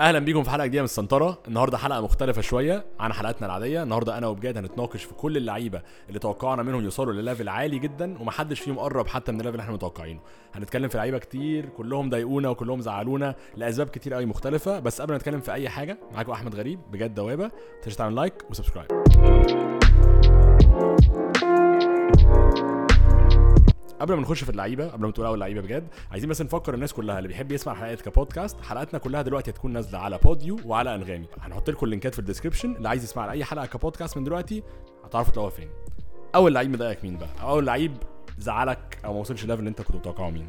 أهلا بيكم في حلقة جديدة من السنترة. النهارده حلقة مختلفة شوية عن حلقاتنا العادية. النهارده أنا وبجاد هنتناقش في كل اللعيبة اللي توقعنا منهم يوصلوا ل level عالي جدا ومحدش فيهم قرب حتى من ال level اللي إحنا متوقعينه. هنتكلم في لعيبة كتير كلهم ضايقونا وكلهم زعلونا لأسباب كتير قوي مختلفة. بس قبل ما نتكلم في أي حاجة معاكم أحمد غريب بجاد دوابة. ما تنساش تعمل like و subscribe. قبل ما نخش في اللعيبة قبل ما تقول أول لعيبة بجاد عايزين بس نفكر الناس كلها اللي بيحب يسمع الحلقات كبودكاست. حلقاتنا كلها دلوقتي هتكون نازلة على بوديو وعلى أنغامي. هنحط لكم اللينكات في ال description اللي عايز يسمع أي حلقة كبودكاست من دلوقتي هتعرفوا تلاقوها فين. أول لعيب مضايقك مين بقى؟ أول لعيب زعلك أو ما وصلش ال level اللي أنت كنت متوقعه مين؟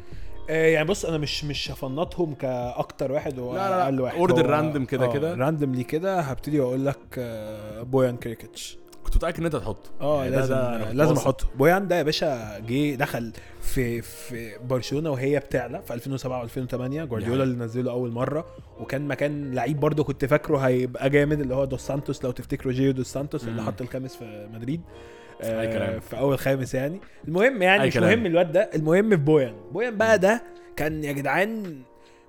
آه، يعني بص أنا مش مش هفنطهم كأكتر واحد واقل واحد. هو- random كده آه، كده. randomly كده هبتدي واقول لك آه، بويان كريكيتش كنت متأكد إن أنت هتحطه آه يعني لازم ده لازم. أحطه بويان ده يا باشا جه دخل في في برشلونة وهي بتعلى في 2007 و2008 جوارديولا. اللي نزله اول مرة وكان مكان لعيب برضه كنت فاكره هيبقى جامد اللي هو دوس سانتوس لو تفتكروا جيو دوس سانتوس اللي. حط الخامس في مدريد أي آه، كلام. في أول خامس يعني المهم يعني أي مش. مهم الواد ده المهم في بويان بويان بقى ده كان يا جدعان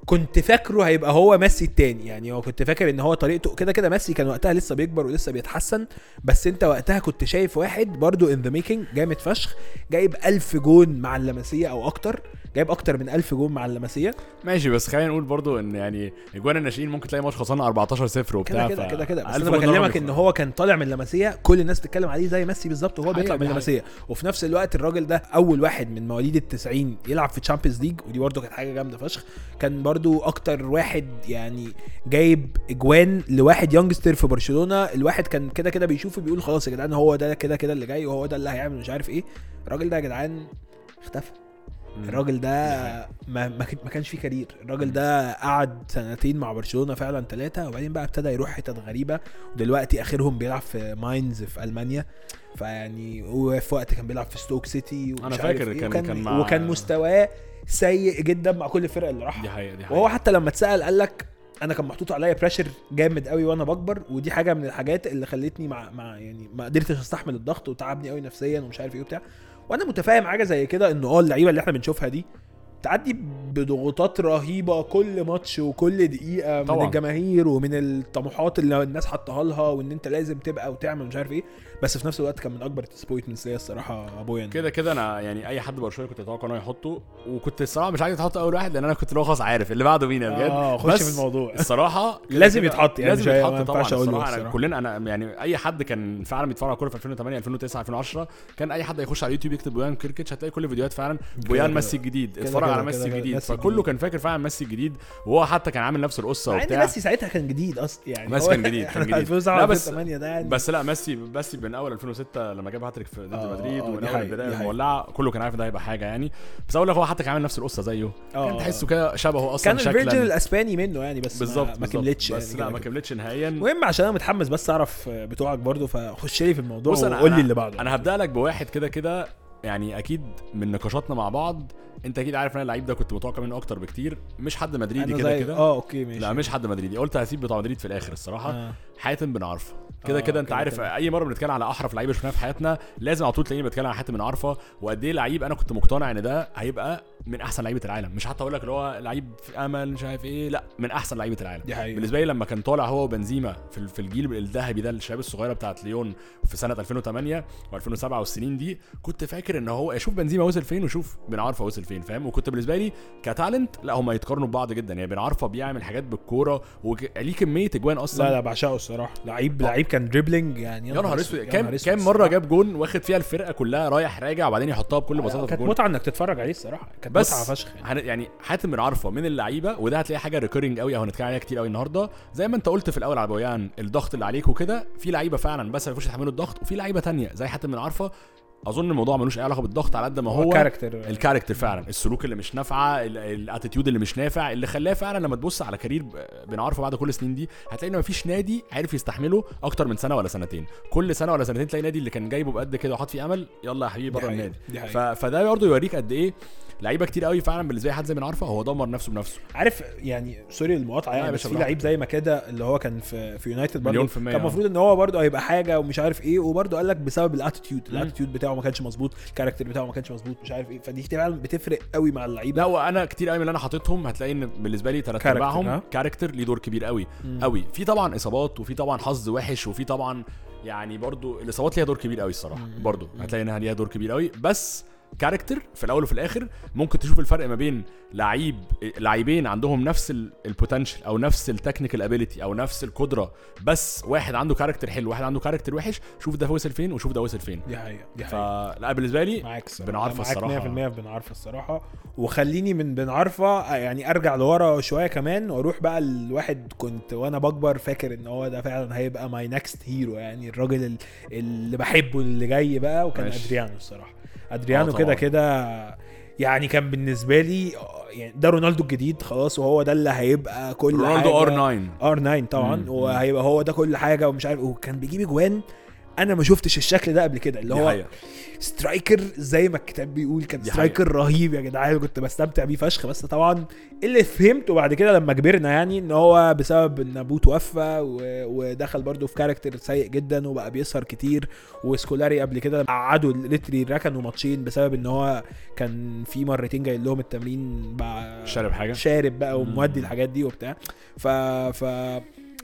كنت فاكره هيبقى هو ميسي التاني. يعني هو كنت فاكر إن هو طريقته كده كده ميسي كان وقتها لسه بيكبر ولسه بيتحسن بس أنت وقتها كنت شايف واحد برضو in the making جامد فشخ جايب ألف جون مع لاماسيا أو أكتر. جايب أكتر من ألف جون مع لاماسيا. ماشي بس خلينا نقول برضو إن يعني اجوان الناشئين ممكن تلاقي ماتش خسرنا 14 0 وبتاع كده كده كده بس أنا بكلمك إن. هو كان طالع من لاماسيا كل الناس بتتكلم عليه زي ميسي بالظبط وهو بيطلع من دي لاماسيا. وفي نفس الوقت الراجل ده أول واحد من مواليد التسعين يلعب في Champions League ودي برده كانت حاجة جامدة فشخ. كان برده أكتر واحد يعني جايب اجوان لواحد youngster في برشلونة الواحد كان كده كده بيشوفه بيقول خلاص يا جدعان هو ده كده كده اللي جاي وهو ده اللي هيعمل مش عارف إيه. الراجل ده يا جدعان اختفى. الراجل دي ده حقيقة. ما ما كان- ما كانش فيه career. الراجل ده قعد سنتين مع برشلونة فعلا ثلاثة وبعدين بقى ابتدى يروح حتت غريبة. ودلوقتي آخرهم بيلعب في ماينز في ألمانيا. فيعني وفي وقت كان بيلعب في ستوك سيتي عارف فاكر إيه، كان- وكان كان مع- وكان مستواه سيء جدا مع كل الفرق اللي دي راحها حقيقة دي حقيقة. وهو حتى لما اتسأل قال لك أنا كان محطوط عليا pressure جامد قوي وأنا بكبر ودي حاجة من الحاجات اللي خلتني مع مع يعني ما قدرتش أستحمل الضغط وتعبني قوي نفسيا ومش عارف إيه وبتاع. وأنا متفاهم حاجة زي كده ان آه اللعيبة اللي إحنا بنشوفها دي تعدي بضغوطات رهيبة كل ماتش وكل دقيقة من طبعاً. الجماهير ومن الطموحات اللي الناس حطها لها وإن أنت لازم تبقى وتعمل مش عارف إيه بس في نفس الوقت كان من أكبر ال disappointments ليا الصراحة أبويا يعني. كده كده أنا يعني أي حد برشلونه كنت أتوقع إن هو يحطه وكنت الصراحة مش عايز أحط أول واحد لأن أنا كنت اللي هو خلاص عارف اللي بعده مين يا بجد آه خش بس في الموضوع الصراحة لازم يتحط يعني لازم يتحط طبعا الصراحة أنا. كلنا أنا يعني أي حد كان فعلا بيتفرج على كورة في 2008 2009 2010 كان أي حد يخش على اليوتيوب يكتب بويان كيركيتش هتلاقي كل الفيديوهات فعلا بويان. ميسي الجديد اتفرج على ميسي الجديد فكله. كان فاكر فعلا ميسي الجديد وهو حتى كان عامل نفس القصة وبتاع ميسي ساعتها كان جديد أصلا يعني ميسي كان جديد، كان جديد. 2007 لا، بس- 2008 ده يعني بس لا ميسي ميسي من أول 2006 لما جاب هاتريك في ضد آه، مدريد آه، ومن أول البداية. المولعه كله كان عارف ده هيبقى حاجة يعني بس أقول لك هو حتى كان عامل نفس القصة زيه آه، كان. تحسه كده شبهه أصلا كان ال version الأسباني منه يعني بس بالظبط ما. كملتش بس يعني لا ما. كملتش نهائيا المهم عشان أنا متحمس بس أعرف بتوعك برضو فخش لي في الموضوع وقول لي اللي بعده أنا هبدأ لك بواحد كده كده يعني أكيد من نقاشاتنا مع بعض انت أكيد عارف إن أنا اللعيب ده كنت متوقع منه أكتر بكتير. مش حد مدريدي كده كده؟ آه okay ماشي. لا مش حد مدريدي. قلت هسيب بتوع مدريد في الآخر الصراحة. آه. حاتم بن عرفة. كده آه، كده انت عارف كده. أي مرة بنتكلم على أحرف لعيبه شفناها في حياتنا لازم على طول تلاقيني بتكلم على حاتم بن عرفة. وقد إيه لعيب أنا كنت مقتنع إن ده هيبقى من أحسن لعيبة العالم. مش حتى أقول لك اللي هو لعيب في أمل مش عارف إيه لا من أحسن لعيبة العالم. دي حقيقة. بالنسبة لي لما كان طالع هو وبنزيما في في الجيل الذهبي ده الشباب الصغيرة بتاعت ليون في سنة 2008 و2007 والسنين دي كنت فاكر إن هو أشوف بنزيما وصل فين وشوف بن عرفة وصل فين. فاهم؟ وكنت بالنسبة لي كتالنت لا هم يتقارنوا ببعض جدا. يعني بن عرفة بيعمل حاجات بالكورة وليه كمية أجوان أصلا؟ لا لا بعشقه الصراحة. لعيب لعيب كان dribbling يعني يا نهار أسود. كام كام مرة. جاب جون واخد فيها الفرقة كلها رايح راجع وبعدين يحطها بكل بساطة في كانت متعة إنك تتفرج عليه الصراحة. كانت متعة فشخ يعني. يعني حاتم بن عرفة من اللعيبة وده هتلاقي حاجة recurring قوي أو هنتكلم عليها كتير قوي النهارده. زي ما أنت قلت في الأول على بويان الضغط اللي عليك وكده في لعيبة فعلا بس ما ينفعش يتحملوا الضغط وفي لعيبة تانية زي حاتم بن عرفة أظن الموضوع ملوش أي علاقة بالضغط على قد ما هو character ال character فعلا. السلوك اللي مش نافعة ال- attitude اللي مش نافع اللي خلاه فعلا لما تبص على career ب- بن عرفه بعد كل السنين دي هتلاقي إن مفيش نادي عارف يستحمله أكتر من سنة ولا سنتين. كل سنة ولا سنتين تلاقي نادي اللي كان جايبه بقد كده وحاط فيه أمل يلا يا حبيبي بره النادي. ف... فده برضه يوريك قد إيه لعيبة كتير قوي فعلا بالنسبة لي حد زي بن عرفه هو دمر نفسه بنفسه. عارف يعني sorry المقاطعة يعني بس في. لعيب زي ما كده اللي هو كان في في يونايتد برضه كان. المفروض إن هو برضه هيبقى حاجة ومش عارف إيه وبرضه قال لك بسبب ال attitude. ال attitude بتاعه بتاعه ما كانش مظبوط ال character بتاعه ما كانش مظبوط مش عارف إيه فدي فعلا بتفرق قوي مع اللعيبة لا وأنا كتير قوي من اللي أنا حاططهم هتلاقي إن بالنسبة لي ثلاث ارباعهم؟ character ليه دور كبير قوي مم. قوي في طبعا إصابات وفي طبعا حظ وحش وفي طبعا يعني برضو الإصابات ليها دور كبير قوي الصراحة. برضو. هتلاقي إنها ليها دور كبير قوي بس character في الأول وفي الآخر ممكن تشوف الفرق ما بين لعيب لعيبين عندهم نفس ال potential أو نفس ال technical ability أو نفس القدره بس واحد عنده character حلو واحد عنده character وحش شوف ده وصل فين وشوف ده وصل فين دي حقيقة دي حقيقة فلا بالنسبة لي معاك. بن عرفة معاك الصراحة. 100% في بن عرفة الصراحة وخليني من بن عرفة يعني أرجع لورا شوية كمان وأروح بقى الواحد كنت وأنا بكبر فاكر إن هو ده فعلا هيبقى my next hero يعني الراجل ال- اللي بحبه اللي جاي بقى وكان. أدريانو الصراحة أدريانو آه كده طبعاً. كده يعني كان بالنسبة لي آه، يعني ده رونالدو الجديد خلاص وهو ده اللي هيبقى كل رونالدو. R 9 R 9 طبعا مم. وهيبقى هو ده كل حاجة ومش عارف وكان بيجيب اجوان أنا ما شفتش الشكل ده قبل كده اللي هو حقيقة. striker زي ما الكتاب بيقول كان striker رهيب يا جدعان كنت بستمتع بيه فشخ بس طبعا اللي فهمته بعد كده لما كبرنا يعني إن هو بسبب إن أبوه توفى. ودخل برضه في character سيء جدا وبقى بيسهر كتير وسكولاري قبل كده قعدوا literally ركنوا ماتشين بسبب إن هو كان في مرتين جاي لهم التمرين بقى شارب حاجة شارب بقى ومودي. الحاجات دي وبتاع ف ف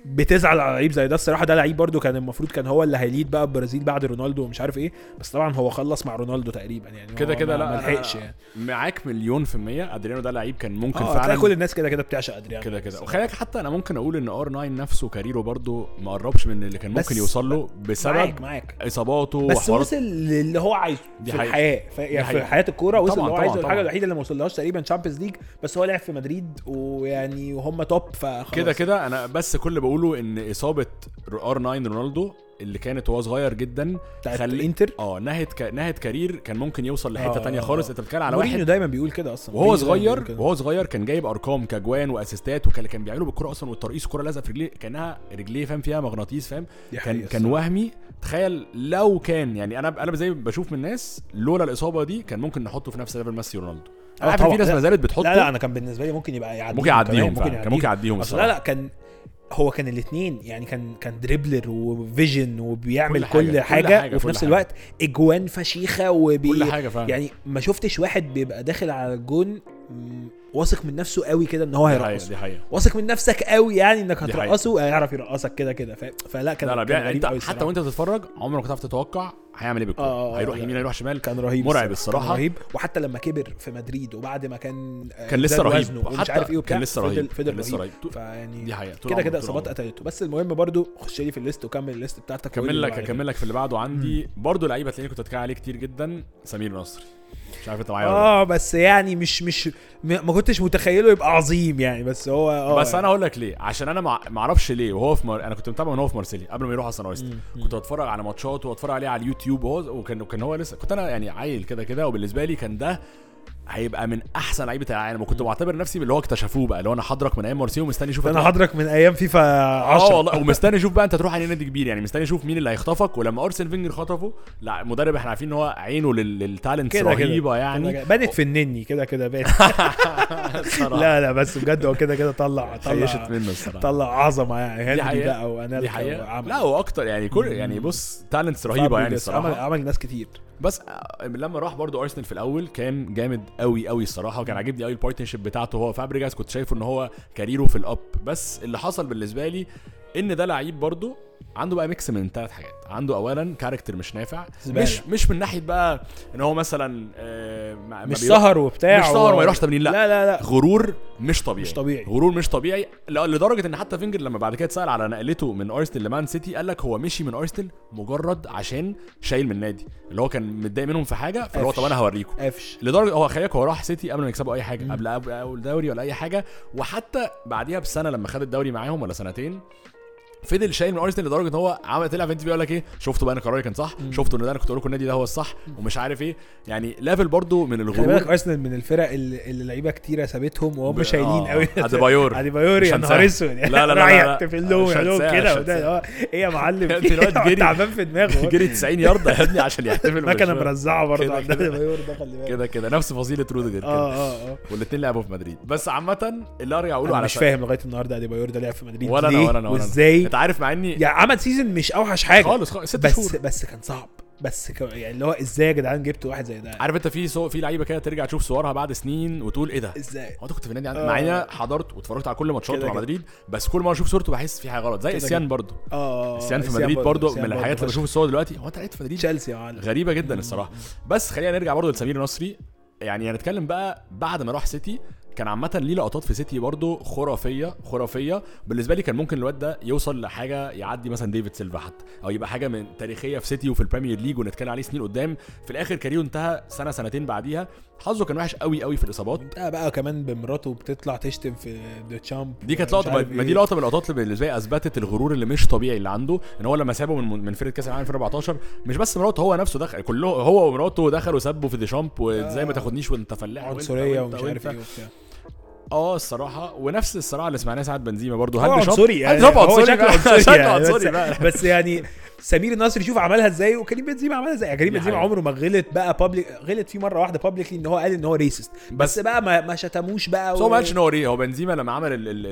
بتزعل على لعيب زي ده الصراحة ده لعيب برده كان المفروض كان هو اللي هي lead بقى البرازيل بعد رونالدو ومش عارف إيه بس طبعا هو خلص مع رونالدو تقريبا يعني كده كده لا ما لحقش. يعني معاك مليون في المية أدريانو ده لعيب كان ممكن آه فعلا كل الناس كده كده بتعشق أدريانو كده كده. وخليك حتى أنا ممكن أقول إن R9 نفسه career ه برضو ما قربش من اللي كان ممكن يوصل له بسبب معاك معاك إصاباته بس وصل للي هو عايزه في. الحياة ف... يعني في. حياة الكورة وصل اللي هو عايزه الحاجة. الوحيدة اللي ما وصلهاش تقريبا Champions League بس هو لعب في مدريد ويعني وهم top فخلاص كده كده أنا بس كل بقوله إن إصابة R9 رونالدو اللي كانت وهو صغير جدا بتاعت خلي- الإنتر؟ آه نهت ك... نهت career كان ممكن يوصل لحتة آه، تانية آه، خالص. آه. أنت بتتكلم على مورينيو واحد دايما بيقول كده أصلا. وهو مورينيو صغير. وهو صغير كان جايب أرقام كجوان و assist ات وكان كان بيعملوا بالكرة أصلا والترقيص الكره لازقة في رجليه كأنها رجليه فاهم فيها مغناطيس فاهم؟ كان كان. وهمي. تخيل لو كان يعني أنا أنا زي بشوف من الناس لولا الإصابة دي كان ممكن نحطه في نفس level ميسي ورونالدو. آه أنا عارف إن طبعاً. في ناس لا- ما زالت بتحطه. لا لا أنا كان بالنسبة لي ممكن يبقى يعديهم ممكن يعديهم فعلا كان ممكن يعديهم. أصل لا الصراحة. لا كان هو كان الاثنين يعني كان كان dribbler و vision وبيعمل كل كل حاجة، حاجة, كل حاجة، وفي كل نفس حاجة. الوقت اجوان فشيخة وبي كل حاجة فعلا يعني ما شفتش واحد بيبقى داخل على الجون واثق من نفسه قوي كده إن هو هيرقصه. دي حقيقة. واثق من نفسك قوي يعني إنك هترقصه هيعرف يرقصك كده كده. ف... فلا كان لا لا كان انت قوي حتى. وانت بتتفرج عمرك ما كنت تتوقع هيعمل إيه بالكورة. آه، آه، هيروح لا. يمين هيروح شمال. كان رهيب مرعب. الصراحة. كان رهيب. وحتى لما كبر في مدريد وبعد ما كان آه، كان لسه رهيب. ومش عارف إيه وبتاع كان لسه رهيب. فضل لسه رهيب. فيعني دي حقيقة. كده كده إصابات. قتلته. بس المهم برضو خش لي في ال list وكمل ال list بتاعتك اللي لك أكمل لك في اللي بعده عندي. برضه لعيبة تلاقيني كنت بتكلم عليه كتير جدا. سمير نصري مش عارف انت معايا. آه بس يعني مش مش ما كنتش متخيله يبقى عظيم يعني بس هو آه بس. أنا أقول لك ليه عشان أنا ما أعرفش ليه وهو في مر... أنا كنت متابعه من هو في مارسيليا قبل ما يروح أصلا مم. كنت بتفرج على ماتشاته واتفرج عليه على اليوتيوب وهو وكان كان هو لسه كنت أنا يعني عيل كده كده وبالنسبة لي كان ده هيبقى من أحسن لعيبة العالم. وكنت معتبر نفسي اللي هو اكتشفوه بقى اللي هو أنا حضرك من أيام مارسيليا ومستني أشوف أنا حضرك من أيام فيفا آه 10 والله. ومستني أشوف بقى أنت تروح على نادي كبير. يعني مستني أشوف مين اللي هيخطفك. ولما أرسن فينجر خطفه لا مدرب إحنا عارفين إن هو عينه لل- لل talents كده كده. رهيبة يعني. كده كده. بانت في النني. كده كده الصراحة. لا لا بس بجد هو كده كده طلع طلع منه الصراحة. طلع عظمة يعني. دي هندي. بقى وعمل لا هو أكتر يعني كل يعني بص talents رهيبة يعني فابريجاس. عمل الصراحة. عمل ناس كتير. بس آه، لما راح برضو أرسنال في الأول كان جامد قوي قوي الصراحة وكان عاجبني قوي ال partnership بتاعته هو فابريجاس كنت شايفه إن هو career ه في ال up. بس اللي حصل بالنسبة لي إن ده لعيب برضو عنده بقى mix من ثلاث حاجات. عنده اولا character مش نافع. زبالة. مش مش من ناحية بقى إن هو مثلا آه، ما- مش سهر وبتاع مش سهر وما يروحش تمرين لا. لا لا لا. غرور مش طبيعي. مش طبيعي. غرور مش طبيعي. لدرجة إن حتى فينجر لما بعد كده اتسأل على نقلته من ارسنال ل Man City قال لك هو مشي من ارسنال مجرد عشان شايل من النادي. اللي هو كان متضايق منهم في حاجة فاللي هو. طب أنا هوريكم. قفش. لدرجة هو خليك هو راح سيتي قبل ما يكسبوا أي حاجة قبل أول دوري ولا أي حاجة. وحتى بعديها بسنة لما خد الدوري معاهم ولا سنتين فضل شايل من أرسنال لدرجة إن هو عمل طلع في interview قال لك إيه؟ شفتوا بقى أنا قراري كان صح. شفتوا إن ده أنا كنت أقول لكم النادي ده هو الصح ومش عارف إيه. يعني level برضو من خلي بالك الغرور أرسنال من الفرق اللي, اللي لعيبة كتيرة سابتهم وهم ب- شايلين آه، قوي أديبايور. اديبايور مش يا هنساها. نهار أسود. لا، لا، لا، لا. يحتفل لهم يا كده وده إيه يا معلم؟ يا جري. تعبان في دماغه. جري 90 ياردة يا ابني عشان يحتفل ما كان بالشوط. مرزعة برضه عند. اديبايور ده خلي بالك. كده كده. نفس فصيله روديجر كده. آه آه آه. والاثنين لعبوا في مدريد. بس عامة اللي ارجع أقوله على مش فاهم لغاية النهارده اديبايور ده لعب في مدريد ولا أنا ولا أنا. وإزاي؟ انت عارف مع اني يعني عمل season مش أوحش حاجة. خالص خالص ست بس شهور. بس كان صعب. بس ك... يعني اللي هو إزاي يا جدعان جبتوا واحد زي ده؟ عارف انت في صو... في لعيبة كده ترجع تشوف صورها بعد سنين وتقول إيه ده؟ إزاي؟ هو أنت كنت في النادي عندي آه. مع إني أنا حضرت واتفرجت على كل ماتشاته مع. مدريد بس كل مرة أشوف صورته بحس في حاجة غلط زي إسيان. برضه آه إسيان في مدريد إسيان من الحاجات اللي. بشوف الصور دلوقتي. هو أنت لعبت في مدريد؟ تشيلسي يا معلم غريبة جدا الصراحة. بس خلينا نرجع برضه لسمير نصري. يعني هنتكلم بقى بعد ما راح سيتي كان عامة ليه لقطات في سيتي برضه خرافية خرافية بالنسبة لي كان ممكن الواد ده يوصل لحاجة يعدي مثلا ديفيد سيلفا حتى أو يبقى حاجة من تاريخية في سيتي وفي ال Premier League ونتكلم عليه سنين قدام في الآخر career ه انتهى سنة سنتين بعديها حظه كان وحش قوي قوي في الإصابات ده بقى كمان بمراته بتطلع تشتم في ديشامب دي كانت لقطة ما دي إيه. لقطة من اللقطات اللي بالنسبة لي أثبتت الغرور اللي مش طبيعي اللي عنده إن هو لما سابه من من فرقة كأس العالم 2014 مش بس مراته هو نفسه دخل كله هو ومراته دخلوا سبوا في ديشامب وإزاي ما آه. تاخدنيش وانت فلاح عنصرية ومش عارف. إيه وبتاع آه الصراحة ونفس الصراع اللي سمعناه ساعات بنزيما برضه هل عنصري يعني هو شكله؟ عنصري يعني بس, بس يعني سمير النصري شوف عملها إزاي وكريم بنزيما عملها إزاي يعني كريم بنزيما. عمره ما غلط بقى public غلط فيه مرة واحدة publicly إن هو قال إن هو racist بس, بس- بقى ما, ما شتموش بقى بس هو ما قالش إن هو هو بنزيما لما عمل ال- ال-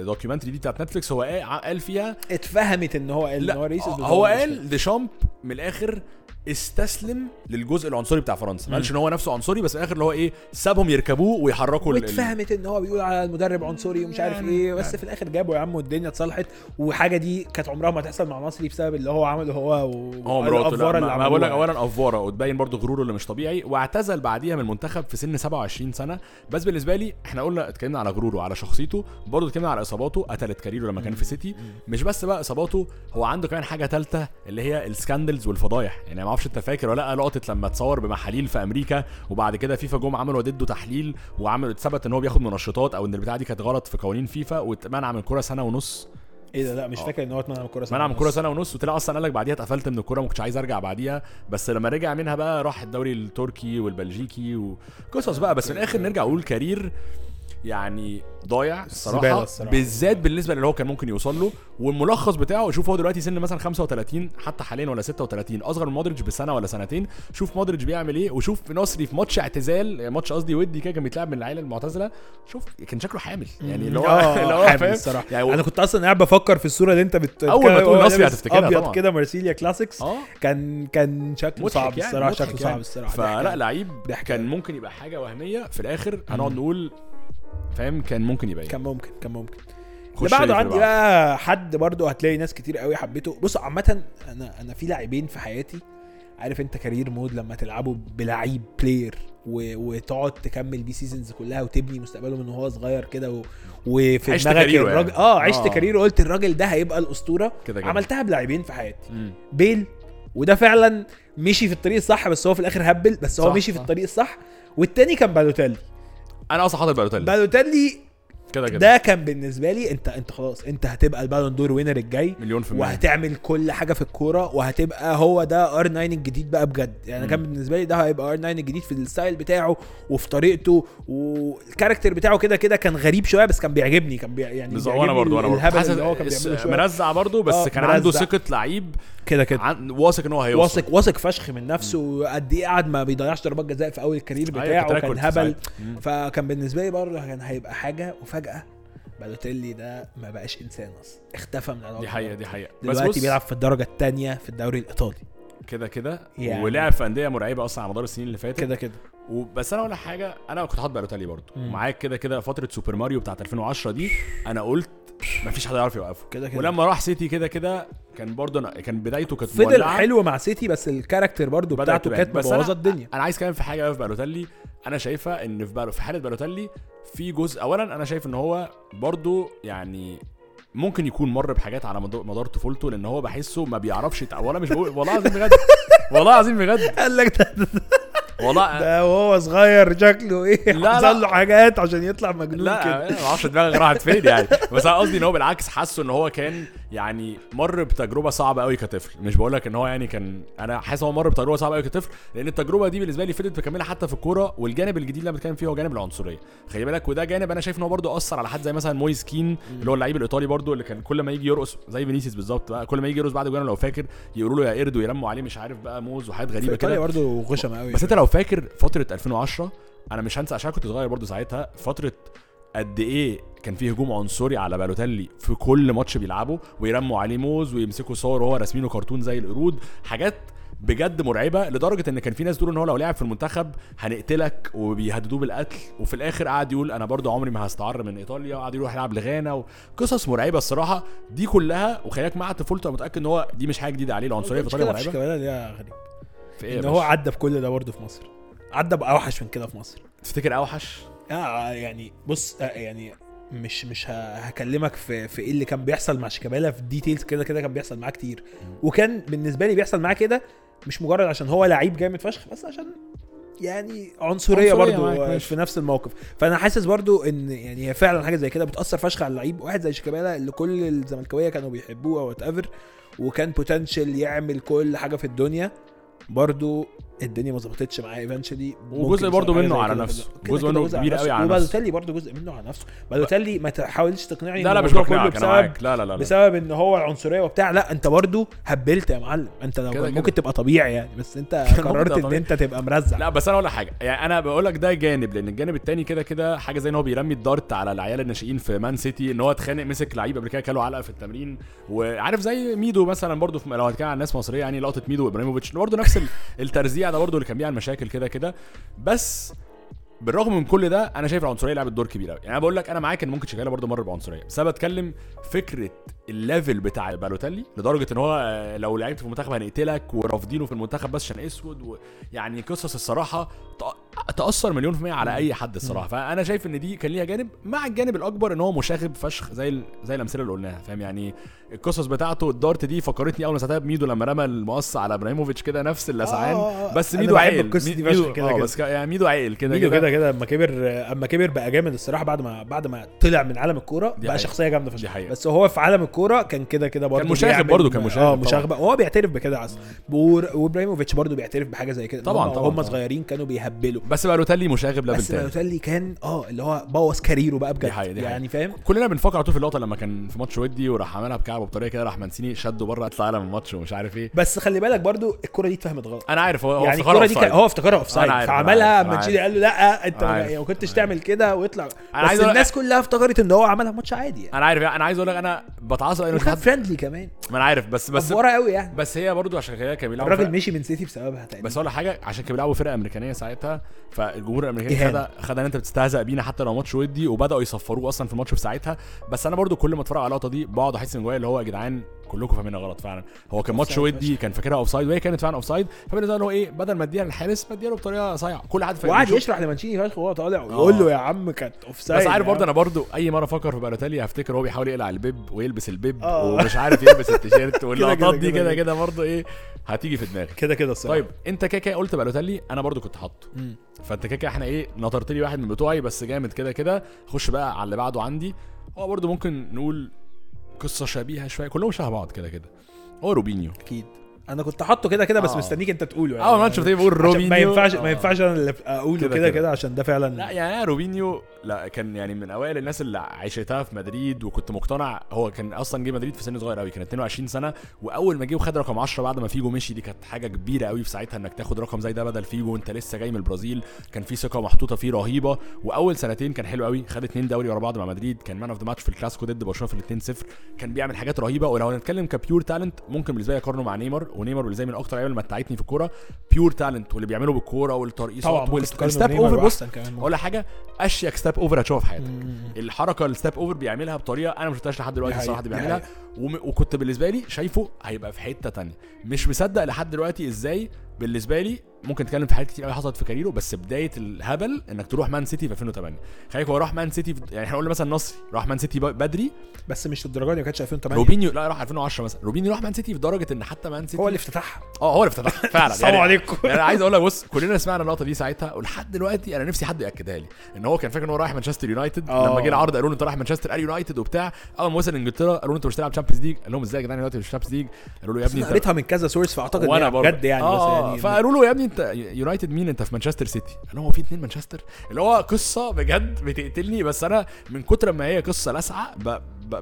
ال documentary دي بتاعت نتفليكس هو قال فيها اتفهمت إن هو قال إن هو racist هو. قال ديشامب من الآخر استسلم للجزء العنصري بتاع فرنسا. ما قالش إن هو نفسه عنصري بس في الآخر اللي هو إيه سابهم يركبوه ويحركوا واتفهمت إن هو بيقول على المدرب عنصري ومش عارف يعني- إيه بس يعني. في الآخر جابه يا عم والدنيا اتصلحت وحاجة دي كانت عمرها ما تحصل مع نصري بسبب اللي هو عمله هو و... هو مراته ما- ما بقول لك عملوها. اولا أفورة وتبين برضه غروره اللي مش طبيعي واعتزل بعديها من المنتخب في سن 27 سنة. بس بالنسبة لي إحنا قلنا اتكلمنا على غروره على شخصيته برضه اتكلمنا على إصاباته قتلت career ه لما كان في سيتي. مش بس بقى إصاباته هو عنده كمان حاجة ثالثه اللي هي ال scandals والفضايح. يعني أعرفش انت فاكر ولا لا لقطة لما اتصور بمحاليل في أمريكا وبعد كده فيفا جم عملوا ضده تحليل وعملوا اتثبت إن هو بياخد منشطات أو إن البتاعة دي كانت غلط في قوانين فيفا واتمنع من الكوره سنة ونص. إيه ده؟ لا مش آه. فاكر إن هو اتمنع من الكوره منع من الكوره سنة ونص وطلع أصلا قال لك بعديها اتقفلت من الكوره ما كنتش عايز أرجع بعديها. بس لما رجع منها بقى راح الدوري التركي والبلجيكي وقصص بقى. بس في الآخر نرجع نقول career يعني ضايع الصراحه الصراحة. بالذات بالنسبة للي هو كان ممكن يوصل له. والملخص بتاعه شوف هو دلوقتي سن مثلا 35 حتى حاليا ولا 36 أصغر من مودريتش بسنة ولا سنتين. شوف مودريتش بيعمل إيه وشوف نصري في ماتش اعتزال ماتش قصدي ودي كده كان بيتلعب من العيلة المعتزلة. شوف كان شكله حامل يعني اللي هو اللي هو فاهم؟ الصراحة. يعني أنا كنت أصلا قاعد بفكر في الصورة اللي أنت بت أول ما تقول نصري هتفتكرها أبيض. كده مارسيليا classics. آه. كان كان شكله صعب يعني الصراحة شكله يعني. صعب الصراحة. فلا. لعيب كان يعني. ممكن يبقى حاجة وهمية. في الآخر هنقعد نقول فاهم كان ممكن يبقى كان ممكن كان ممكن اللي بعده عندي. بقى حد برضو هتلاقي ناس كتير قوي حبيته بص عامة أنا أنا في لاعبين في حياتي عارف أنت career mode لما تلعبه بلعيب player و... وتقعد تكمل بيه seasons كلها وتبني مستقبله من وهو صغير كده و... وفي عشت دماغك الراجل يعني. آه عشت آه. career ه قلت الراجل ده هيبقى الأسطورة كده كده عملتها بلاعبين في حياتي مم. بيل وده فعلا مشي في الطريق الصح بس هو في الآخر هبل بس هو صح، مشي في. الطريق الصح والتاني كان بالوتيلي أنا أصلا حاطط بالوتيلي بالوتيلي كده كده. ده كان بالنسبة لي انت انت خلاص انت هتبقى البالون دور winner الجاي مليون في المية. وهتعمل كل حاجة في الكورة وهتبقى هو ده ار 9 الجديد بقى بجد. يعني مم. كان بالنسبة لي ده هيبقى ار 9 الجديد في ال style بتاعه وفي طريقته وال character بتاعه كده كده كان غريب شوية بس كان بيعجبني كان بي يعني بالظبط وأنا برضو أنا الهبل حاسس مرزع برضو بس آه، كان عنده مرزع. ثقة لعيب كده كده. عن... واثق إن هو هيوصل. واثق واثق فشخ من نفسه وقد إيه قعد ما بيضيعش ضربات جزاء في أول ال career بتاعه كان كان هبل. فكان بالنسبة لي برضه كان هيبقى حاجة وفجأة بالوتيلي ده ما بقاش إنسان أصلا اختفى من العالم دي حقيقة دي حقيقة. بس دلوقتي بص بيلعب في الدرجة الثانية في الدوري الإيطالي. كده كده يعني. ولعب في أندية مرعبة أصلا على مدار السنين اللي فاتت. كده كده. وبس أنا أقول لك حاجة أنا كنت حاطط بالوتيلي برضو مم. ومعاك كده كده فترة سوبر ماريو بتاعت 2010 دي أنا قلت مفيش حد يعرف يوقفه. كده كده. ولما راح سيتي كده كده كان برضو أنا- كان بدايته كانت فضل مولعة. حلو مع سيتي بس الكاركتر برضه بتاعته. كانت مبوظة الدنيا. أنا عايز كمان في حاجة في بالوتيلي أنا شايفها إن في بالو في حالة بالوتيلي في جزء اولا أنا شايف إن هو برضو يعني ممكن يكون مر بحاجات على مدار, طفولته لأن هو بحسه ما بيعرفش يتع... والله مش بقول والله العظيم بجد. والله العظيم بجد. قال لك والله ده وهو صغير شكله إيه؟ لا، لا. حصل له حاجات عشان يطلع مجنون لا كده. أنا ما أعرفش دماغك راحت فين يعني. بس أنا قصدي إن هو بالعكس حاسه إن هو كان يعني مر بتجربة صعبة قوي كطفل. مش بقول لك إن هو يعني كان أنا حاسس هو مر بتجربة صعبة قوي كطفل لأن التجربة دي بالنسبة لي فضلت مكملة حتى في الكورة والجانب الجديد اللي أنا بتكلم فيه هو جانب العنصرية. خلي بالك وده جانب أنا شايف إن هو برده أثر على حد زي مثلا مويز كين اللي هو اللعيب الإيطالي برده اللي كان كل ما يجي يرقص زي فينيسيوس بالظبط بقى كل ما يجي يرقص بعد الجون لو فاكر يقولوا له يا قرد ويرموا عليه مش عارف بقى موز وحاجات غريبة كده. برضه غشم قوي بس أنت لو فاكر فترة 2010 أنا مش هنسى عشان كنت صغير برضو ساعتها فترة قد إيه كان فيه هجوم عنصري على بالوتيلي في كل ماتش بيلعبه ويرموا عليه موز ويمسكوا صور وهو راسمينه كرتون زي القرود. حاجات بجد مرعبة لدرجة إن كان في ناس تقول إن هو لو لعب في المنتخب هنقتلك وبيهددوه بالقتل. وفي الآخر قعد يقول أنا برضو عمري ما هستعر من إيطاليا وقعد يروح يلعب لغانا وقصص مرعبة الصراحة. دي كلها وخليك مع طفولته متاكد إن هو دي مش حاجة جديدة عليه العنصرية في إيطاليا مرعبة. كده يا غريب. في إيه إن هو؟ عدى بكل ده برضه في مصر. عدى بأوحش من كده في مصر. تفتكر أوحش؟ آه يعني بص آه يعني مش مش هكلمك في في إيه اللي كان بيحصل مع شيكابالا في details كده كده كان بيحصل معاه كتير. وكان بالنسبة لي بيحصل معاه كده مش مجرد عشان هو لعيب جامد فشخ بس عشان يعني عنصرية, عنصرية برضو آه،. في نفس الموقف. فأنا حاسس برضو إن يعني هي فعلا حاجة زي كده بتأثر فشخ على اللعيب. واحد زي شيكابالا اللي كل الزملكاوية كانوا بيحبوه أو whatever وكان potential يعمل كل حاجة في الدنيا برضو الدنيا ما ظبطتش معاه eventually وجزء برضو منه على نفسه. جزء منه كبير قوي على نفسه. وبالوتيلي برضو جزء منه على نفسه بالوتيلي ما تحاولش تقنعني لا لا مش بقنعك أنا بسبب معاك لا لا لا. بسبب إن هو العنصريه وبتاع لا أنت برضو هبلت يا معلم أنت لو كده كان كده. ممكن تبقى طبيعي يعني بس أنت ممكن قررت إن. أنت تبقى مرزع لا بس أنا أقول حاجة يعني أنا بقول لك ده جانب لأن الجانب التاني كده كده حاجة زي إن هو بيرمي ال dart على العيال الناشئين في مان سيتي إن هو اتخانق مسك لعيب قبل كده أكله علقة في التمرين وعارف زي ميدو مثلا برضو في لو هتكلم عن ناس مصرية يعني لقطة ميدو وإبراهيموفيتش برضو نفس ال- الترزيع ده برضو اللي كان بيعمل مشاكل كده كده. بس بالرغم من كل ده أنا شايف العنصرية لعبت دور كبير قوي يعني أنا بقول لك أنا معاك إن ممكن شيكابالا برضه مر بعنصرية. بس أنا بتكلم فكرة ال level بتاع بالوتيلي لدرجة إن هو آه، لو لعبت في المنتخب هنقتلك ورافضينه في المنتخب بس عشان أسود ويعني قصص الصراحة تأثر مليون في المية على أي حد الصراحة فأنا شايف إن دي كان ليها جانب مع الجانب الأكبر إن هو مشاغب فشخ زي ال- زي الأمثلة اللي قلناها فاهم يعني القصص بتاعته ال dart دي فكرتني أول ما ساعتها بميدو لما رمى المقص على إبراهيموفيتش كده نفس اللسعان آه، آه، آه. بس ميدو عاقل ميدو كده كده. بس يعني ميدو عاقل كده ميدو كده كده أما كبر أما كبر بقى جامد الصراحة بعد ما بعد ما طلع من عالم الكورة بقى حقيقة. شخصية جامدة فشخ. بس هو في عالم الكورة كان كده كده برضه مشاغب بيعمل- برضه، كان مشاغب آه. مشاغب وهو بيعترف بكده أصلا وإبراهيموفيتش برضه بيعترف بحاجة زي كده طبعاً، هم- طبعاً، طبعاً. صغيرين كانوا بيهبلوا بس بالوتيلي مشاغب level بس تاني. بالوتيلي كان آه اللي هو بوظ career ه بقى بجد. دي حقيقة، دي يعني فاهم؟ كلنا بنفكر على طول في اللقطة لما كان في ماتش ودي وراح عملها بكعبة بطريقة كده راح مانشيني شده بره اطلع من الماتش ومش عارف إيه. بس خلي بالك برضه الكوره دي اتفهمت غلط. أنا عارف هو يعني الكوره دي كان. هو افتكرها offside فعملها تشيلي قال له لا أنت ما. يعني ما كنتش تعمل كده واطلع. أنا بس الناس كلها افتكرت إن هو عملها ماتش عادي يعني. أنا عارف أنا عايز أقول لك أنا بتعصب أنا مش حد friendly كمان. ما أنا عارف بس بس ورا قوي يعني. بس هي برضو عشان كده كانوا بيلعبوا الراجل مشي من سيتي بسببها تقريبا. بس لك حاجة عشان كانوا بيلعبوا فرقة أمريكانية ساعتها فالجمهور الأمريكاني إهانة. خد خد إن أنت بتستهزأ بينا حتى لو ماتش ودي وبدأوا يصفروه أصلا في الماتش في ساعتها بس أنا برضو كل ما أتفرج على اللقطة دي بقعد أحس من جوايا اللي هو يا جدعان كلكم فاهمينها غلط فعلا هو كان ماتش ودي كان فاكرها offside وهي كانت فعلا offside فبالنسبة له هو إيه بدل ما أديها للحارس بديها له بطريقة صايعة كل حد فاهم وقعد. يشرح لمانشيني فشخ وهو طالع ويقول له يا عم كانت offside بس عارف برضه أنا برضه أي مرة أفكر في بالوتيلي هفتكر هو بيحاول يقلع ال bib ويلبس ال bib آه. ومش عارف يلبس التيشيرت واللقطات دي كده. كده برضه إيه هتيجي في دماغي كده كده الصراحة. طيب انت كده كده قلت بألوتالي أنا برضه كنت حاطه. فانت كده كده إحنا إيه نطرت لي واحد من بتوعي بس جامد كده كده. خش بقى على اللي بعده عندي. هو برضه ممكن نقول قصة شبيهة شوية كلهم شبه بعض كده كده. هو روبينيو. أكيد. أنا كنت حاطه كده كده بس آه. مستنيك انت تقوله اول ما شفت بقول روبينيو ما ينفعش آه. ما ينفعش أنا اللي أقوله كده كده عشان ده فعلا لا يعني روبينيو لا كان يعني من أوائل الناس اللي عيشتها في مدريد وكنت مقتنع هو كان أصلا جه مدريد في سن صغير قوي كان 22 سنة وأول ما جه وخد رقم 10 بعد ما فيجو مشي دي كانت حاجة كبيرة قوي في ساعتها إنك تاخد رقم زي ده بدل فيجو وأنت لسه جاي من البرازيل كان في ثقة محطوطة فيه رهيبة. وأول سنتين كان حلو قوي خد اتنين دوري ورا بعض مع مدريد كان man of the match في الكلاسيكو ضد برشلونة في ال 2-0 كان بيعمل حاجات رهيبة. ولو هنتكلم ك pure talent ممكن بالنسبة لي أقارنه مع نيمار ونيمار بالنسبة لي من أكتر اللعيبه اللي متعتني في الكورة pure talent واللي بيعمله بالكورة والترقيصات وال step over بص أقول حاجة أشيك step over هتشوفها في حياتك. الحركة ال step over بيعملها بطريقة أنا ما شفتهاش لحد دلوقتي الصراحة بيعملها. وم... وكنت بالنسبة لي شايفه هيبقى في حتة تانية. مش مصدق لحد دلوقتي إزاي بالنسبة لي ممكن نتكلم في حاجات كتير قوي حصلت في career ه بس بداية الهبل إنك تروح مان سيتي في 2008 خليك هو راح مان سيتي في... يعني إحنا قلنا مثلا نصري راح مان سيتي بدري. بس مش للدرجة دي ما كانتش 2008 روبينيو لا راح 2010 مثلا. روبينيو راح مان سيتي في درجة إن حتى مان سيتي هو اللي افتتحها. آه هو اللي افتتحها فعلا. السلام عليكم. يعني عايز أقول لك بص كلنا سمعنا اللقطة دي ساعتها ولحد دلوقتي أنا نفسي حد يأكدها لي. إن هو كان فاكر إن هو رايح مانشستر يونايتد آه. لما جه العرض قالوا له أنت رايح مانشستر قال يونايتد وبتاع. أول ما وصل إنجلترا قالوا له أنت مش هتلعب Champions League قال لهم إزاي يا جدعان؟ دلوقتي مش Champions League قالوا له يا ابني قريتها من كذا source فأعتقد وأنا بجد يعني يعني فقالوا له يا ابني انت يونايتد مين انت في مانشستر سيتي قال هو في اتنين مانشستر اللي هو قصة بجد بتقتلني بس أنا من كتر ما هي قصة لاسعة.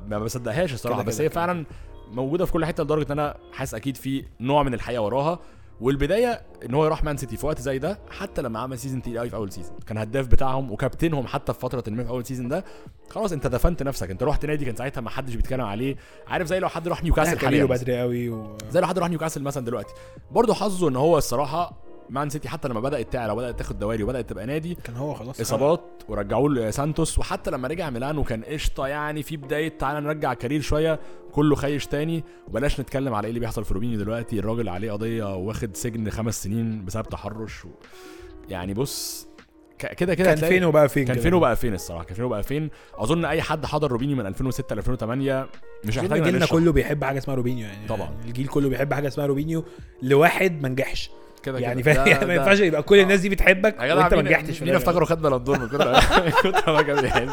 ما بصدقهاش الصراحة بس هي. فعلا موجودة في كل حتة لدرجة إن أنا حاسس أكيد في نوع من الحقيقة وراها والبداية إن هو يروح مان سيتي في وقت زي ده حتى لما عمل season تقيل قوي في أول season كان هداف بتاعهم وكابتنهم حتى في فترة ما في أول season ده. خلاص أنت دفنت نفسك. أنت رحت نادي كان ساعتها ما حدش بيتكلم عليه. عارف زي لو حد راح نيوكاسل كاسل حاليا. بدري قوي و... زي لو حد راح نيوكاسل مثلا دلوقتي. برضه حظه إن هو الصراحة مان سيتي حتى لما بدأت تعلى وبدأت تاخد دوري وبدأت تبقى نادي كان هو خلاص إصابات ورجعوه لسانتوس وحتى لما رجع ميلان وكان قشطة يعني في بداية تعالى نرجع career شوية كله خيش تاني. وبلاش نتكلم على إيه اللي بيحصل في روبينيو دلوقتي. الراجل عليه قضية واخد سجن خمس سنين بسبب تحرش و... يعني بص كده كده كان فين وبقى فين كان فين. وبقى فين الصراحة؟ كان فين وبقى فين؟ أظن أي حد حضر روبينيو من 2006 ل 2008 مش إن جيلنا. كله بيحب حاجة اسمها روبينيو يعني. طبعاً. يعني الجيل كله بيحب حاجة اسمها روبينيو لواحد ما نجحش. كده يعني. فاهم يعني ما ينفعش يبقى كل الناس دي بتحبك وانت ما نجحتش في مين. افتكروا خد بالون دور من كتر كتر ما كان بيحب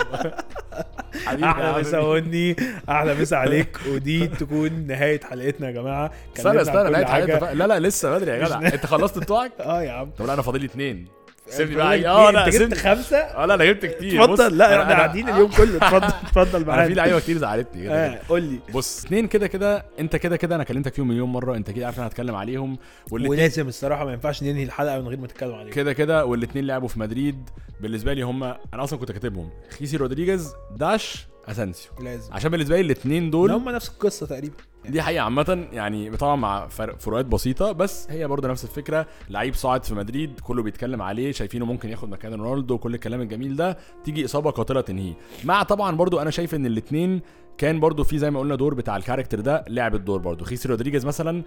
حبيبي يا أحلى. مسا وني أحلى مسا عليك ودي تكون نهاية حلقتنا يا جماعة استنى استنى نهاية بقى. لا لا لسه بدري يا جدع انت خلصت بتوعك آه يا عم طب أنا فاضل لي اثنين سيبني بقى. آه لا انت جبت خمسة؟ آه لا أنا جبت كتير. اتفضل. لا إحنا قاعدين اليوم كله. اتفضل اتفضل أنا في معانا لعيبة كتير زعلتني آه. قول لي. بص اثنين كده كده انت كده كده أنا كلمتك فيهم مليون مرة انت كده عارف أنا هتكلم عليهم. ولازم الصراحة ما ينفعش ننهي الحلقة من غير ما نتكلم عليه كده كده والاثنين لعبوا في مدريد. بالنسبة لي هم أنا أصلا كنت كاتبهم. خيسي رودريجيز داش أسانسيو. لازم. عشان بالنسبة لي الاثنين دول هم نفس القصة تقريبا. دي حقيقة عامة يعني طبعا مع فرق فروقات بسيطة بس هي برضه نفس الفكرة. لعيب صاعد في مدريد كله بيتكلم عليه شايفينه ممكن ياخد مكان رونالدو وكل الكلام الجميل ده تيجي إصابة قاتلة تنهيه. مع طبعا برضه أنا شايف إن الاتنين كان برضه في زي ما قلنا دور بتاع ال character ده لعب الدور برضه. خيسي رودريجيز مثلا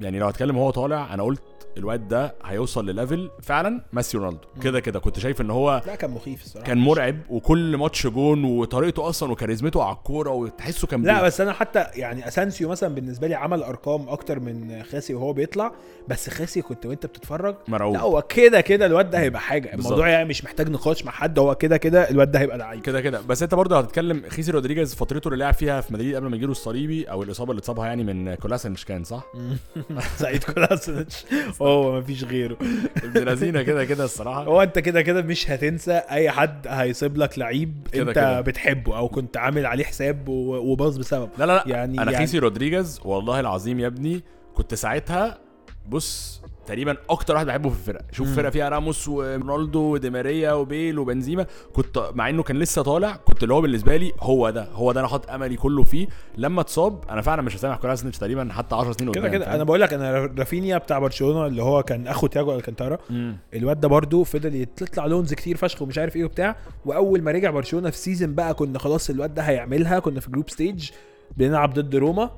يعني لو هتكلم وهو طالع أنا قلت الواد ده هيوصل ل level فعلا ميسي رونالدو. كده كده كنت شايف إن هو لا كان مخيف الصراحة. كان مرعب وكل ماتش جون وطريقته أصلا وكاريزمته على الكورة وتحسه كان لا بي- بس أنا حتى يعني أسانسيو مثلا بالنسبة لي عمل أرقام أكتر من خيسي وهو بيطلع. بس خيسي كنت وأنت بتتفرج مرعوب. لا هو كده كده الواد ده هيبقى حاجة. بالظبط. الموضوع يعني مش محتاج نقاش مع حد هو كده كده الواد ده هيبقى لعيب. كده كده. بس أنت برضه هتتكلم خيسي رودريجيز فترته اللي لعب فيها في مدريد قبل ما يجيله الصليبي أو الإصابة اللي اتصابها يعني من كولاسينش كان صح؟ سياد كولاسينيتش. هو مفيش غيره. ابن لذينة كده كده الصراحة. هو أنت كده كده مش هتنسى أي حد هيسيب لك لعيب كده أنت كده. بتحبه أو كنت عامل عليه حساب وباظ بسبب لا لا لا. يعني أنا يعني خيسي رودريجيز والله العظيم يا ابني كنت ساعتها بص تقريبا أكتر واحد بحبه في الفرقة. شوف مم. فرقة فيها راموس ورونالدو ودي ماريا وبيل وبنزيما. كنت مع إنه كان لسه طالع كنت اللي هو بالنسبة لي هو ده هو ده أنا حاطط أملي كله فيه. لما اتصاب أنا فعلا مش هسامح كولاسينش تقريبا حتى 10 سنين كده قدام كده. فاهم؟ أنا بقول لك أنا رافينيا بتاع برشلونة اللي هو كان أخو تياجو ألكانتارا. الواد ده برده فضل يطلع loans كتير فشخ ومش عارف إيه وبتاع. وأول ما رجع برشلونة في season بقى كنا خلاص الواد ده هيعملها كنا في group stage بنلعب ضد روما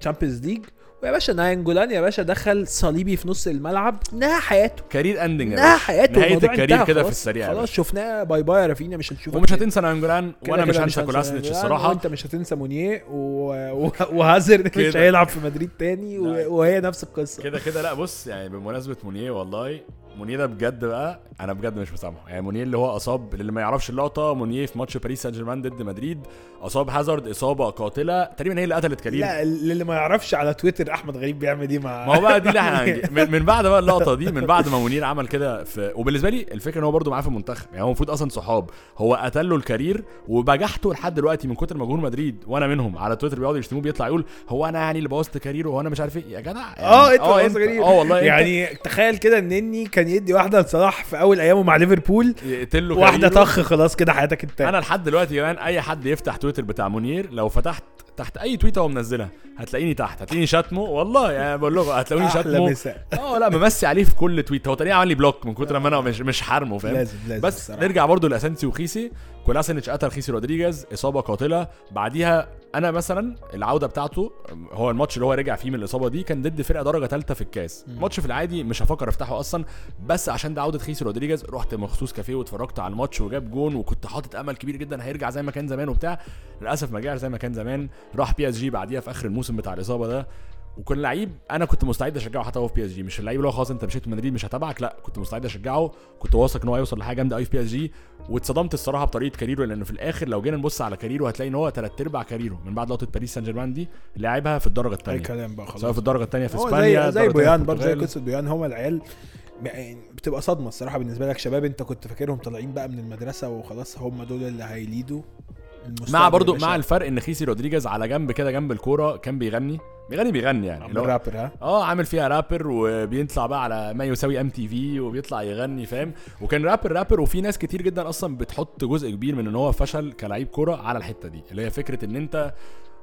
Champions League ويا باشا ناينجولان يا باشا دخل صليبي في نص الملعب نهى حياته career ending يا نهى. حياته نهاية ال career كده في. السريع يا خلاص. شفناه bye bye يا رافينيا مش هنشوفك ومش. هتنسى نانجولان كده وأنا مش هنسى ناينجولان، الصراحة وانت مش هتنسى مونيه و... و... وهازارد مش. هيلعب في مدريد تاني. و... وهي نفس القصة كده كده لا بص يعني بمناسبة مونيه والله مونيه ده بجد بقى أنا بجد مش مسامحه. يعني مونيه اللي هو أصاب اللي ما يعرفش اللقطة مونيه في ماتش باريس سان جيرمان ضد مدريد أصاب هازارد إصابة قاتلة. تقريبا هي اللي قتلت كريم. لا اللي ما يعرفش على تويتر أحمد غريب بيعمل إيه مع ما هو بقى دي اللي إحنا من, من بعد بقى اللقطة دي من بعد ما منير عمل كده في وبالنسبة لي الفكرة إن هو برده معاه في المنتخب. يعني هو المفروض أصلا صحاب. هو قتل له ال career وبجحته لحد دلوقتي من كتر ما جمهور مدريد وأنا منهم. على تويتر بيقعدوا يشتموه بيطلع يقول هو أنا يعني اللي بوظت career ه وهو أنا مش عارف إيه. يا جدع يعني آه أنت آه قصدك غريب. آه والله يعني يعني تخيل كده إن إني كان يدي واحدة لصلاح في أول أيامه مع ليفربول. يقتل له واحدة. طخ خلاص كده حياتك انتهت أنا لحد دلوقتي كمان أي حد يفتح تويتر بتاع منير لو فتحت تحت أي تويتة هو منزلها هتلاقيني تحت هتلاقيني شاتمه والله يعني بقول لكم هتلاقوني شاتمه آه لا ممسي عليه في كل tweet هو تقريبا عمل لي block من كتر ما أنا مش مش راحمه فاهم؟ لازم لازم بس الصراحة. نرجع برضو لأسانسيو وخيسي. كولاسينيتش قتل خيسي رودريجيز إصابة قاتلة. بعديها أنا مثلا العوده بتاعته هو الماتش اللي هو رجع فيه من الاصابه دي كان ضد فرقه درجه ثالثه في الكاس. ماتش في العادي مش هفكر افتحه أصلا بس عشان ده عوده خيسي رودريجيز رحت مخصوص كافيه واتفرجت على الماتش وجاب جون وكنت حاطط امل كبير جدا هيرجع زي ما كان زمان وبتاع. للاسف ما رجعش زي ما كان زمان راح PSG بعديها في اخر الموسم بتاع الاصابه ده. وكل لعيب أنا كنت مستعد أشجعه حتى هو في PSG مش اللعيب اللي هو خلاص أنت مشيت من مدريد مش هتابعك لا كنت مستعد أشجعه. كنت واثق إن هو هيوصل لحاجة جامدة قوي في PSG واتصدمت الصراحة بطريقة career ه لأن في الآخر لو جينا نبص على career ه هتلاقي إن هو ثلاث أرباع career ه من بعد لقطة باريس سان جيرمان دي لعبها في الدرجة أي الثانية كلام بقى خلاص. سواء في الدرجة الثانية في إسبانيا زي زي بويان برضه زي. قصة بويان. هما العيال بتبقى صدمة الصراحة بالنسبة لك شباب أنت كنت فاكرهم طالعين بقى من المدرسة وخلاص هم دول اللي هي lead وا مع برضو. مع الفرق إن خيسي رودريجيز على جنب كده جنب الكورة كان بيغني. بيغني بيغني يعني. هو- الرابر ها؟ آه عامل فيها رابر وبيطلع بقى على ما يساوي MTV وبيطلع يغني فاهم؟ وكان rapper rapper وفي ناس كتير جدا أصلا بتحط جزء كبير من إن هو فشل كلاعب كورة على الحتة دي اللي هي فكرة إن أنت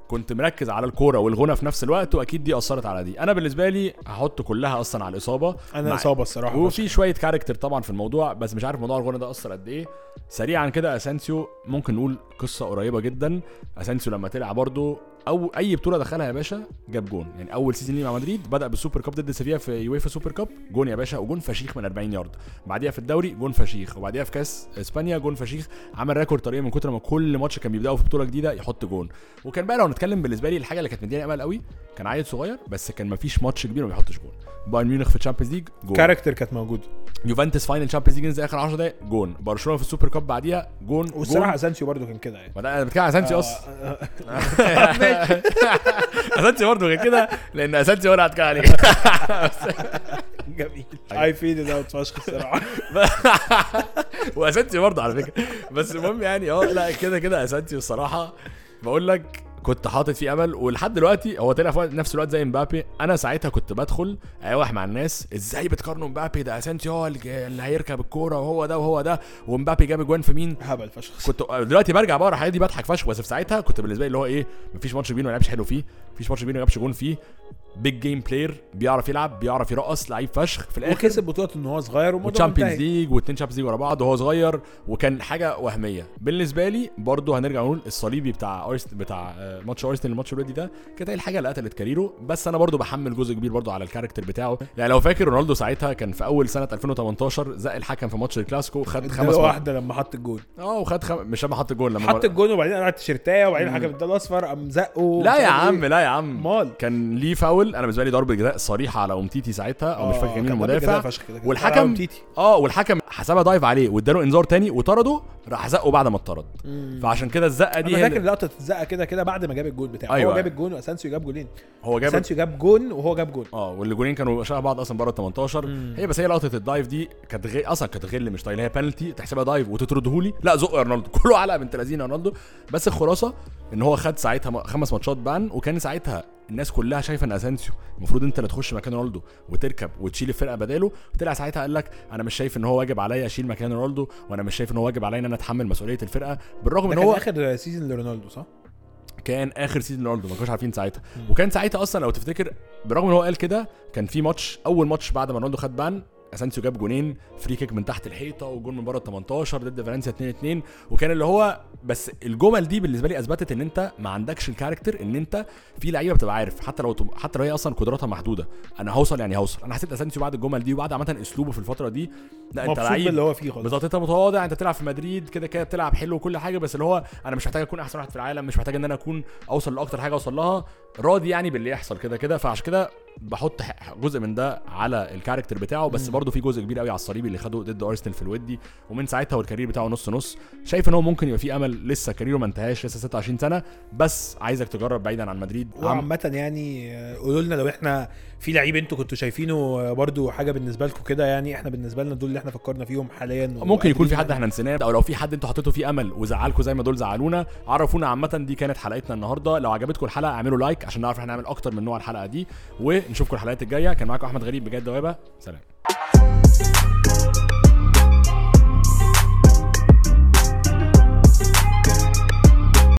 كنت مركز على الكورة والغنى في نفس الوقت وأكيد دي أثرت على دي. أنا بالنسبة لي هحط كلها أصلا على الإصابة. أنا إصابة الصراحة وفي شوية character طبعا في الموضوع بس مش عارف موضوع الغنى ده أثر قد إيه. سريعا كده أسانسيو ممكن نقول قصة قريبة جدا. أسانسيو لما طلع برضو أو أي بطولة دخلها يا باشا جاب جون. يعني أول season ليه مع مدريد بدأ بال Super Cup ضد سيفيا في UEFA Super Cup. جون يا باشا وجون فشيخ من 40 يارد. بعديها في الدوري جون فشيخ. وبعديها في كأس إسبانيا جون فشيخ. عمل record طريقه من كتر ما كل ماتش كان بيبداوا في بطولة جديدة يحط جون. وكان بقى لو نتكلم بالنسبة لي الحاجة اللي كانت مدياني أمل قوي كان عيل صغير بس كان مفيش ماتش كبير وما بيحطش جون. بايرن ميونخ في ال Champions League جون. character كانت موجودة. يوفنتوس final Champions League نزل آخر 10 دقايق جون. برشلونة في ال Super Cup بعديها جون والصراحة. أسانسيو برضو كان كده يعني. ما أنا بتكلم على أسانسيو أصلا. اسانسيو برضه غير كده لأن اسانسيو هو اللي هتكلم عليه جميل. اي fade out فشخ الصراحة. واسانسيو برضه على فكرة. بس المهم يعني آه لا كده كده اسانسيو الصراحة. بقول لك كنت حاطط فيه امل ولحد دلوقتي هو طلع في نفس الوقت زي مبابي. أنا ساعتها كنت بدخل ايوح مع الناس إزاي بتقارنوا مبابي ده؟ اسانسيو هو اللي هيركب الكورة وهو ده وهو ده ومبابي جاب اجوان في مين؟ هبل فشخ. كنت دلوقتي برجع بقرا الحاجات دي بضحك فشخ. بس في ساعتها كنت بالنسبة لي اللي هو إيه مفيش ماتش كبير ما لعبش حلو فيه مفيش ماتش كبير ما جابش جون فيه. big game player بيعرف يلعب بيعرف يرقص لعيب فشخ في الآخر. وكسب بطوله إن هو صغير و Champions. League واثنين Champions League ورا بعض وهو صغير وكان حاجة وهمية. بالنسبة لي برضه هنرجع نقول الصليبي بتاع أرست بتاع آه، ماتش أرسنال الماتش الودي ده كانت هي الحاجة اللي قتلت career ه بس أنا برضه بحمل جزء كبير برضه على ال character بتاعه. يعني لو فاكر رونالدو ساعتها كان في أول سنة 2018 زق الحكم في ماتش الكلاسيكو خد خمس. واحدة لما حط الجون. آه وخد خم... مش لما حط الجول لما حط الجون وبعدين قلع التيشيرتايه وبعدين الحكم اداله أصفر قام زقه لا يا عم إيه. لا يا عم. مال. كان ليه فاول أنا بالنسبة لي ضربة جزاء صريحة على أمتيتي ساعتها أو مش فاكر مين كان ضربة المدافع. والحكم- آه،. آه والحكم حسبها دايف عليه واداله إنذار تاني وطرده راح زقه بعد ما اتطرد. فعشان كده الزقة دي أنا فاكر لقطة الزقة كده كده بعد ما جاب الجون بتاعه. أيوة. هو جاب الجون وأسانسيو جاب جولين هو جاب أسانسيو جاب جون وهو جاب جون. آه والجولين كانوا شبه بعض أصلا بره ال 18 مم. هي بس هي لقطة الدايف دي كانت غي... أصلا كانت غل مش طايله هي بنالتي تحسبها دايف وتطردهولي. لا زق يا رونالدو كله علقه بنت لذينه يا رونالدو بس الخلاصه إن هو خد ساعتها خمس ماتشات ban وكان ساعتها الناس كلها شايفة إن أسانسيو المفروض أنت اللي تخش مكان رونالدو وتركب وتشيل الفرقة بداله طلع ساعتها قال لك أنا مش شايف إن هو واجب عليا أشيل مكان رونالدو وأنا مش شايف إن هو واجب عليا إن أنا أتحمل مسؤولية الفرقة بالرغم إن كان هو آخر season لرونالدو صح؟ كان آخر season رونالدو ما كانوش عارفين ساعتها. وكان ساعتها أصلا لو تفتكر برغم إن هو قال كده كان في ماتش أول ماتش بعد ما رونالدو خد ban أسانسيو جاب جونين free kick من تحت الحيطة وجون من بره ال 18 ضد فالنسيا 2 2 وكان اللي هو بس الجمل دي بالنسبة لي أثبتت إن أنت ما عندكش ال character إن أنت في لعيبة بتبقى عارف حتى لو حتى لو هي أصلا قدراتها محدودة. أنا هوصل يعني هوصل. أنا حسيت أسانسيو بعد الجمل دي وبعد عامة أسلوبه في الفترة دي لا أنت لعيب باللي هو فيه خالص. بالظبط أنت متواضع أنت بتلعب في مدريد كده كده بتلعب حلو وكل حاجة بس اللي هو أنا مش محتاج أكون أحسن واحد في العالم مش محتاج إن أنا أكون أوصل لأكتر حاجة أوصل لها. راضي يعني باللي يحصل كده كده فعشان كده بحط جزء من ده على ال character بتاعه بس. برضه في جزء كبير قوي على الصليبي اللي خده ضد ارسنال في الودي ومن ساعتها وال career بتاعه نص نص. شايف إن هو ممكن يبقى في أمل لسه career ه ما انتهاش لسه 26 سنة بس عايزك تجرب بعيدا عن مدريد. وعامة يعني قولوا لنا لو إحنا في لعيب أنتوا كنتوا شايفينه برضو حاجة بالنسبة لكم كده يعني إحنا بالنسبة لنا دول اللي إحنا فكرنا فيهم حاليا ممكن يكون في وقادرين حد إحنا نسيناه. أو لو في حد أنتوا حطيتوا فيه أمل وزعلكم زي ما دول زعلونا عرفونا عامة دي كانت حلقتنا النهارده. لو عجبتكم الحلقة اعملوا like عشان نعرف إحنا نعمل أكتر من نوع الحلقة دي. نشوفكم الحلقات الجاية. كان معاكم أحمد غريب بجد دوابه سلام.